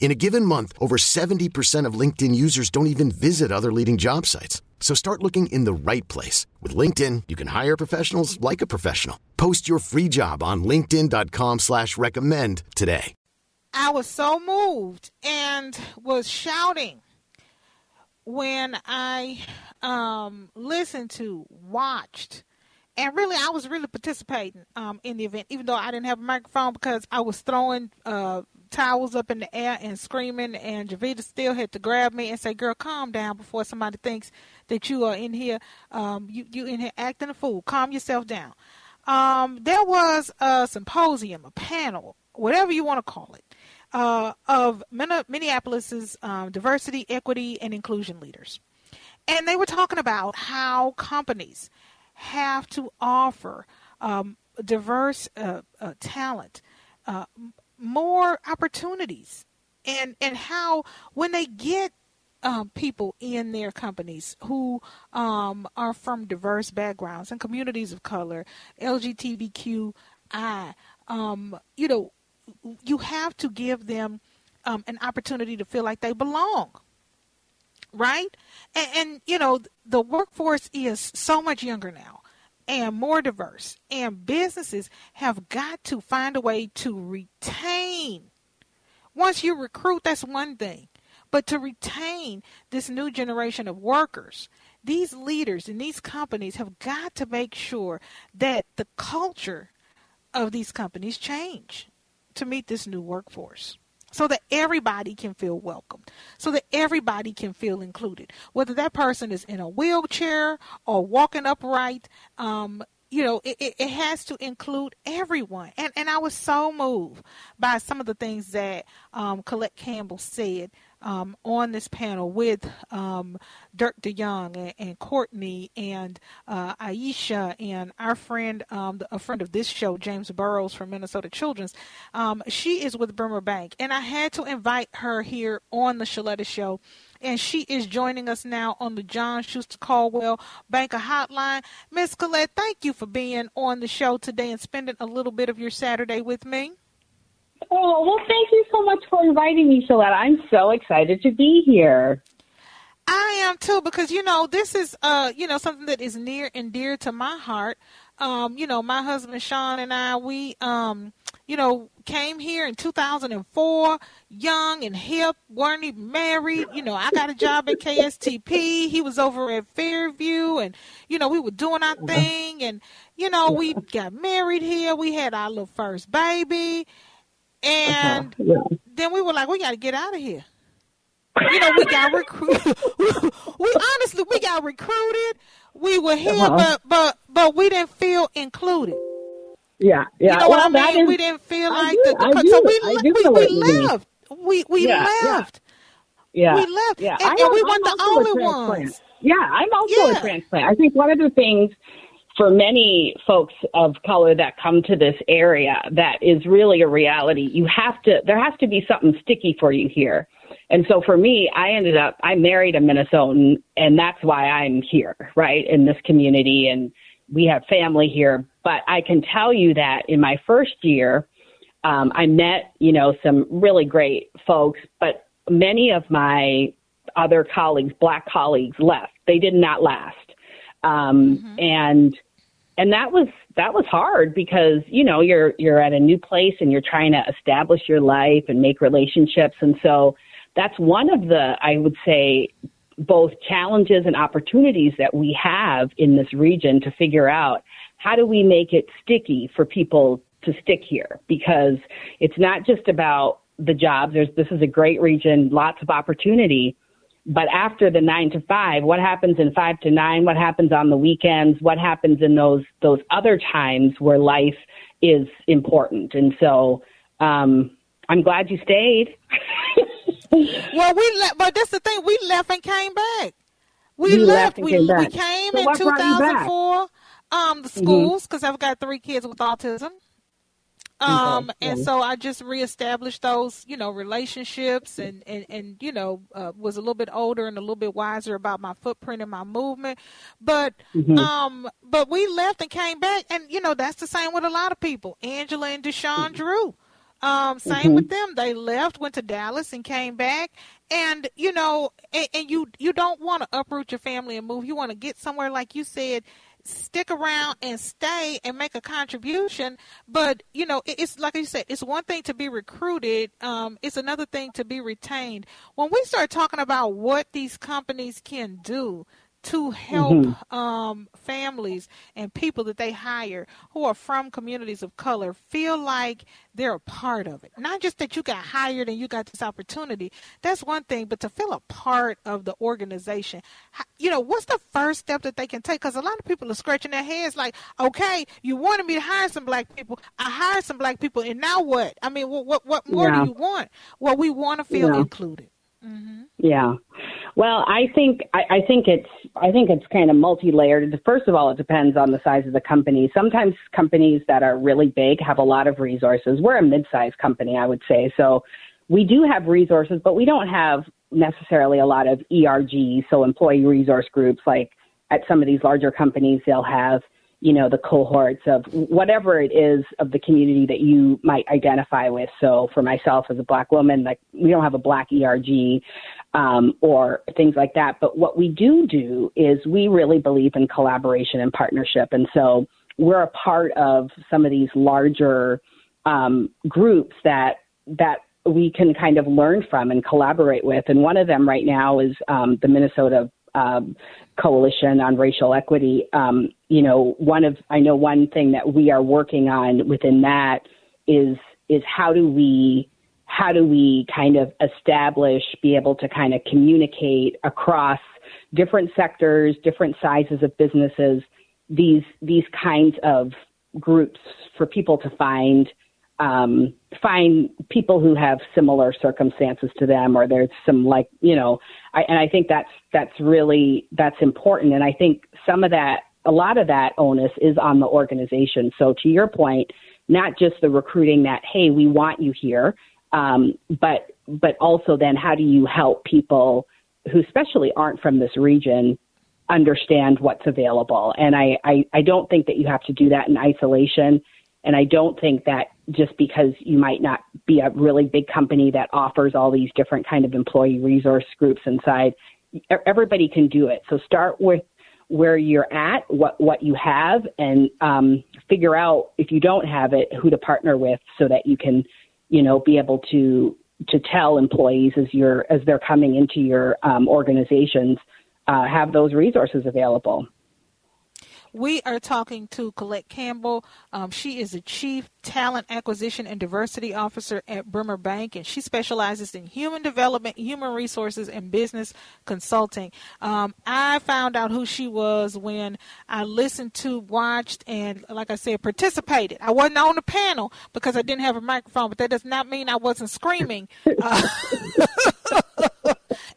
In a given month, over 70% of LinkedIn users don't even visit other leading job sites. So start looking in the right place. With LinkedIn, you can hire professionals like a professional. Post your free job on linkedin.com slash recommend today. I was so moved and was shouting when I um, listened to, watched, and really I was really participating um, in the event, even though I didn't have a microphone because I was throwing uh, towels up in the air and screaming, and Javita still had to grab me and say, "Girl, calm down before somebody thinks that you are in here, um, you you in here acting a fool. Calm yourself down." Um, there was a symposium, a panel, whatever you want to call it, uh, of Minneapolis's um, diversity, equity, and inclusion leaders, and they were talking about how companies have to offer um, diverse uh, uh, talent uh, more opportunities and and how when they get um, people in their companies who um, are from diverse backgrounds and communities of color, LGBTQI, um, you know, you have to give them um, an opportunity to feel like they belong. Right? And, and, you know, the workforce is so much younger now and more diverse. And businesses have got to find a way to retain. Once you recruit, that's one thing. But to retain this new generation of workers, these leaders in these companies have got to make sure that the culture of these companies change to meet this new workforce so that everybody can feel welcome, so that everybody can feel included. Whether that person is in a wheelchair or walking upright, um, you know, it, it, has to include everyone. And and I was so moved by some of the things that um, Colette Campbell said um, on this panel with um, Dirk DeYoung and, and Courtney and uh, Aisha and our friend, um, a friend of this show, James Burroughs from Minnesota Children's. Um, she is with Bremer Bank, and I had to invite her here on the Sheletta Show. And she is joining us now on the John Schuster Coldwell Banker Hotline. Miss Colette, thank you for being on the show today and spending a little bit of your Saturday with me. Oh, well, thank you so much for inviting me, Sheletta. I'm so excited to be here. I am too, because you know this is uh you know something that is near and dear to my heart. Um, you know, my husband Sean and I, we um, you know, came here in 2004, young and hip, weren't even married. You know, I got a job at KSTP. He was over at Fairview, and you know, we were doing our thing, and you know, we got married here. We had our little first baby, and uh-huh. yeah. then we were like, we got to get out of here. You know, we got recruited. we honestly, we got recruited. We were here, uh-huh. but but but we didn't feel included. Yeah, yeah. You know well, what I mean? Is, we didn't feel like do, the, the so we we, we left. We we yeah, left. Yeah. We left. Yeah. And, and we weren't the only ones. Yeah, I'm also yeah. a transplant. I think one of the things for many folks of color that come to this area that is really a reality. You have to, there has to be something sticky for you here. And so for me, I ended up, I married a Minnesotan and that's why I'm here, right, in this community. And we have family here. But I can tell you that in my first year, um, I met, you know, some really great folks, but many of my other colleagues, black colleagues, left. They did not last. Um, mm-hmm. And and that was that was hard because you know you're you're at a new place and you're trying to establish your life and make relationships and so that's one of the I would say both challenges and opportunities that we have in this region to figure out how do we make it sticky for people to stick here? Because it's not just about the jobs. There's, this is a great region, lots of opportunity. But after the nine to five, what happens in five to nine? What happens on the weekends? What happens in those those other times where life is important? And so, um, I'm glad you stayed. well, we left, but that's the thing. We left and came back. We left. left we came we came so in 2004. Um, the Mm-hmm. schools because I've got three kids with autism. Um, and so I just reestablished those, you know, relationships and, and, and, you know, uh, was a little bit older and a little bit wiser about my footprint and my movement. But, Mm-hmm. um, but we left and came back and, you know, that's the same with a lot of people. Angela and Deshaun Drew. Um, same with them. They left, went to Dallas and came back. And, you know, and, and you, you don't want to uproot your family and move. You want to get somewhere, like you said, stick around and stay and make a contribution. But you know, it's like you said, it's one thing to be recruited. Um, it's another thing to be retained. When we start talking about what these companies can do to help um, families and people that they hire who are from communities of color feel like they're a part of it. Not just that you got hired and you got this opportunity. That's one thing, but to feel a part of the organization. You know, what's the first step that they can take? Because a lot of people are scratching their heads like, okay, you wanted me to hire some black people. I hired some black people, and now what? I mean, what what, what more Yeah. do you want? Well, we want to feel Yeah. included. Mm-hmm. Yeah. Well, I think I, I think it's I think it's kind of multi-layered. First of all, it depends on the size of the company. Sometimes companies that are really big have a lot of resources. We're a mid-sized company, I would say. So we do have resources, but we don't have necessarily a lot of ERG, so employee resource groups like at some of these larger companies they'll have you know the cohorts of whatever it is of the community that you might identify with. So for myself as a black woman like we don't have a black erg um, or things like that. But what we do do is we really believe in collaboration and partnership. And so we're a part of some of these larger um, groups that that we can kind of learn from and collaborate with. And one of them right now is um, the minnesota um, coalition on racial equity. Um, you know, one of I know one thing that we are working on within that is is how do we how do we kind of establish, be able to kind of communicate across different sectors, different sizes of businesses, these these kinds of groups for people to find um, find people who have similar circumstances to them, or there's some like you know, I, and I think that's that's really that's important. And I think some of that, a lot of that onus is on the organization. So to your point, not just the recruiting that hey, we want you here, um, but but also then how do you help people who especially aren't from this region understand what's available? And I, I, I don't think that you have to do that in isolation. And I don't think that just because you might not be a really big company that offers all these different kind of employee resource groups inside, everybody can do it. So start with where you're at, what what you have, and um, figure out if you don't have it, who to partner with, so that you can, you know, be able to to tell employees as you're as they're coming into your um, organizations, uh, have those resources available. We are talking to Colette Campbell. Um, she is the Chief Talent Acquisition and Diversity Officer at Bremer Bank, and she specializes in human development, human resources, and business consulting. Um, I found out who she was when I listened to, watched, and, like I said, participated. I wasn't on the panel because I didn't have a microphone, but that does not mean I wasn't screaming. Uh,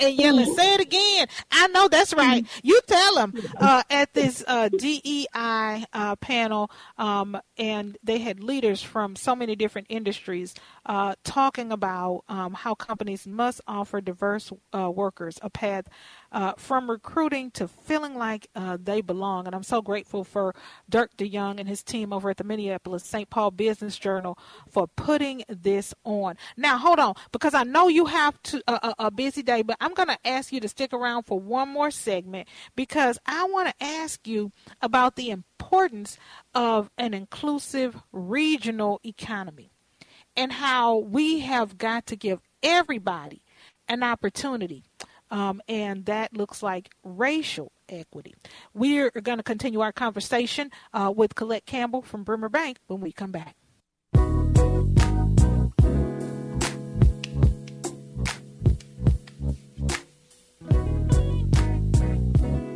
and yelling, say it again. I know that's right. You tell them uh, at this uh, DEI uh, panel, um, and they had leaders from so many different industries uh, talking about um, how companies must offer diverse uh, workers a path uh, from recruiting to feeling like uh, they belong. And I'm so grateful for Dirk DeYoung and his team over at the Minneapolis St. Paul Business Journal for putting this on. Now, hold on, because I know you have to, a, busy day, but I'm going to ask you to stick around for one more segment because I want to ask you about the importance of an inclusive regional economy and how we have got to give everybody an opportunity. Um, and that looks like racial equity. We're going to continue our conversation uh, with Colette Campbell from Bremer Bank when we come back.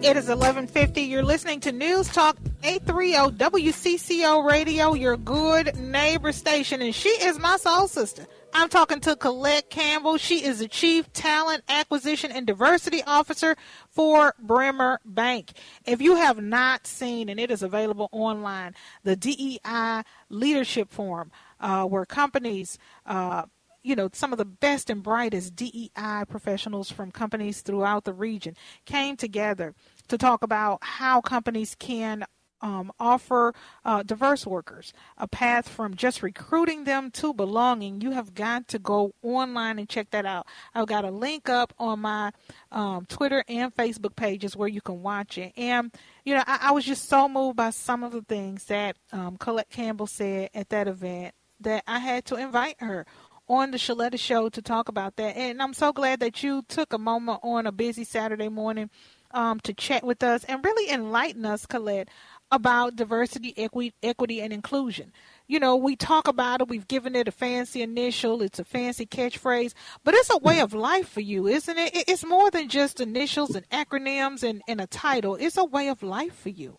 It is 1150. You're listening to News Talk 830 WCCO Radio, your good neighbor station. And she is my soul sister. I'm talking to Colette Campbell. She is the Chief Talent Acquisition and Diversity Officer for Bremer Bank. If you have not seen, and it is available online, the DEI Leadership Forum, uh, where companies uh, you know, some of the best and brightest DEI professionals from companies throughout the region came together to talk about how companies can um, offer uh, diverse workers a path from just recruiting them to belonging, you have got to go online and check that out. I've got a link up on my um, Twitter and Facebook pages where you can watch it. And, you know, I, I was just so moved by some of the things that um, Colette Campbell said at that event that I had to invite her on the Sheletta Show to talk about that. And I'm so glad that you took a moment on a busy Saturday morning um, to chat with us and really enlighten us, Colette, about diversity, equity, equity, and inclusion. You know, we talk about it, we've given it a fancy initial, it's a fancy catchphrase, but it's a way of life for you, isn't it? It's more than just initials and acronyms and, and a title, it's a way of life for you.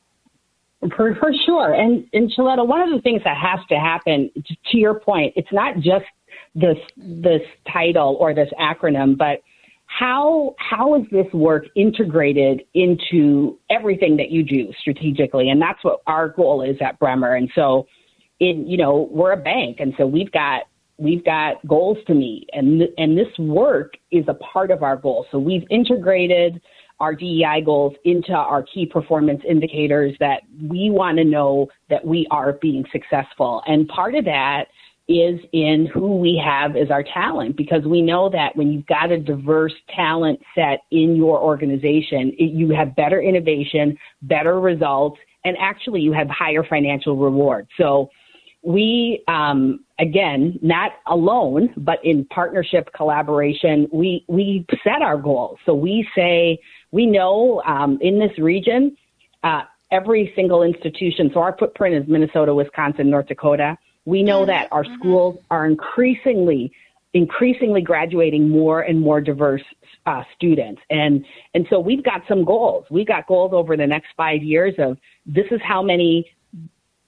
For, for sure. And, and Sheletta, one of the things that has to happen, to your point, it's not just this this title or this acronym, but how how is this work integrated into everything that you do strategically? And that's what our goal is at Bremer. And so, in you know, we're a bank, and so we've got we've got goals to meet, and th- and this work is a part of our goal. So we've integrated our DEI goals into our key performance indicators that we want to know that we are being successful. And part of that is in who we have as our talent because we know that when you've got a diverse talent set in your organization, it, you have better innovation, better results, and actually you have higher financial reward. So we, um, again, not alone, but in partnership collaboration, we, we set our goals. So we say, we know um, in this region, uh, every single institution, so our footprint is Minnesota, Wisconsin, North Dakota we know that our mm-hmm. schools are increasingly increasingly graduating more and more diverse uh, students. And, and so we've got some goals. We've got goals over the next five years of this is how many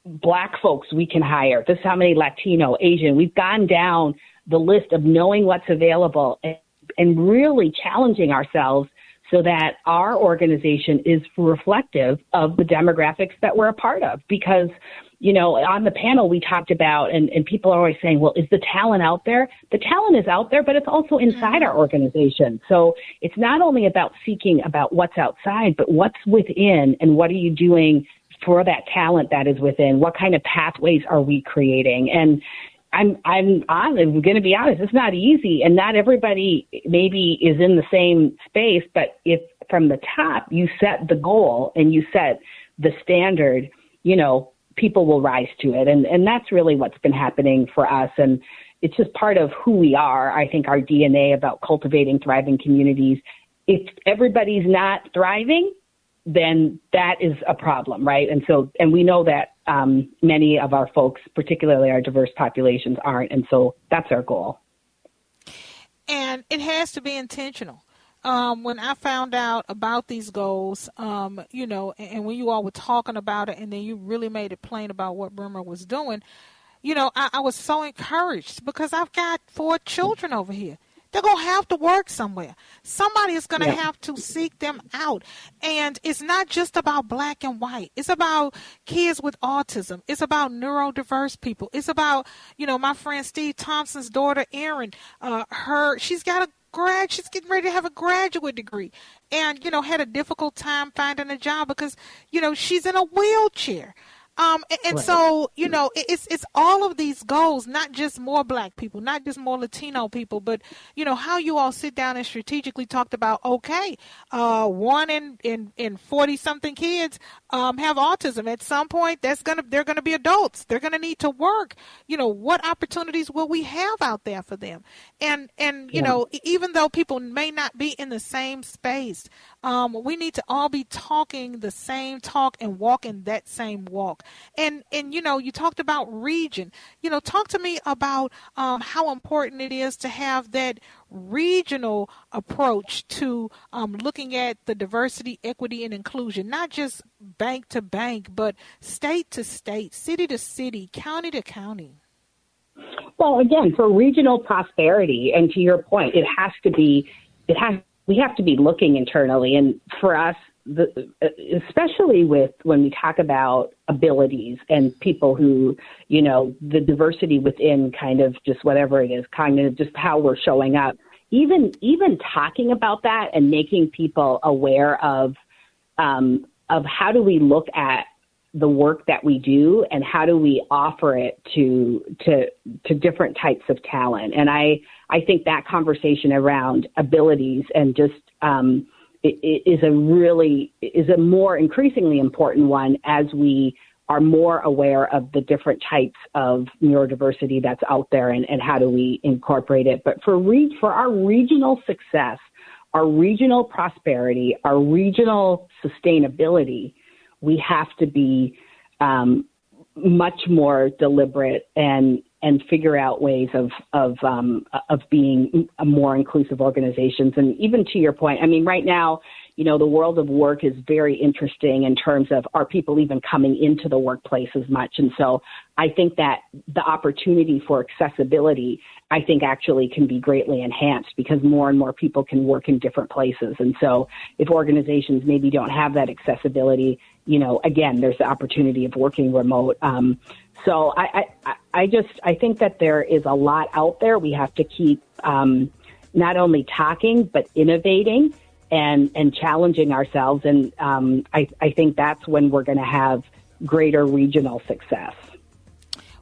black folks we can hire. This is how many Latino, Asian. We've gone down the list of knowing what's available and, and really challenging ourselves so that our organization is reflective of the demographics that we're a part of because you know, on the panel we talked about, and, and people are always saying, well, is the talent out there? The talent is out there, but it's also inside our mm-hmm. organization. So it's not only about seeking about what's outside, but what's within and what are you doing for that talent that is within? What kind of pathways are we creating? And I'm I'm I'm going to be honest. It's not easy, and not everybody maybe is in the same space. But if from the top you set the goal and you set the standard, you know, people will rise to it. And, and that's really what's been happening for us. And it's just part of who we are. I think our DNA about cultivating thriving communities. If everybody's not thriving, then that is a problem, right? And so, and we know that um, many of our folks, particularly our diverse populations, aren't. And so that's our goal. And it has to be intentional um, when I found out about these goals, um, you know, and, and, when you all were talking about it, and then you really made it plain about what Bremer was doing, you know, I, I was so encouraged because I've got four children over here. They're going to have to work somewhere. Somebody is going to yeah. have to seek them out. And it's not just about black and white. It's about kids with autism. It's about neurodiverse people. It's about, you know, my friend Steve Thompson's daughter, Erin. Uh, her, she's got a grad she's getting ready to have a graduate degree and you know had a difficult time finding a job because you know she's in a wheelchair um, and, and right. so you know, it's it's all of these goals, not just more Black people, not just more Latino people, but you know how you all sit down and strategically talked about. Okay, uh, one in in in forty something kids um, have autism. At some point, that's gonna they're gonna be adults. They're gonna need to work. You know, what opportunities will we have out there for them? And and you yeah. know, even though people may not be in the same space, Um, we need to all be talking the same talk and walking that same walk. And and you know, you talked about region. You know, talk to me about um, how important it is to have that regional approach to um, looking at the diversity, equity, and inclusion, not just bank to bank, but state to state, city to city, county to county. Well, again, for regional prosperity, and to your point, it has to be, it has, we have to be looking internally. And for us, the, especially with when we talk about abilities and people who, you know, the diversity within kind of just whatever it is, cognitive, just how we're showing up. Even even talking about that and making people aware of um, of how do we look at the work that we do and how do we offer it to to to different types of talent and i i think that conversation around abilities and just um, is a really is a more increasingly important one as we are more aware of the different types of neurodiversity that's out there and, and how do we incorporate it. But for re- for our regional success our regional prosperity our regional sustainability we have to be um, much more deliberate and and figure out ways of of um, of being more inclusive organizations. And even to your point, I mean, right now, you know, the world of work is very interesting in terms of are people even coming into the workplace as much. And so, I think that the opportunity for accessibility, I think, actually can be greatly enhanced because more and more people can work in different places. And so, if organizations maybe don't have that accessibility, you know, again, there's the opportunity of working remote. Um, so I, I, I just I think that there is a lot out there. We have to keep um, not only talking but innovating and and challenging ourselves. And um, I, I think that's when we're going to have greater regional success.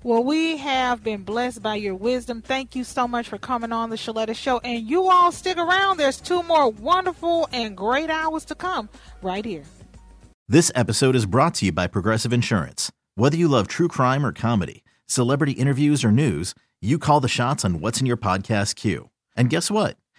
Well, we have been blessed by your wisdom. Thank you so much for coming on the Sheletta Show. And you all stick around. There's two more wonderful and great hours to come right here. This episode is brought to you by Progressive Insurance. Whether you love true crime or comedy, celebrity interviews or news, you call the shots on what's in your podcast queue. And guess what?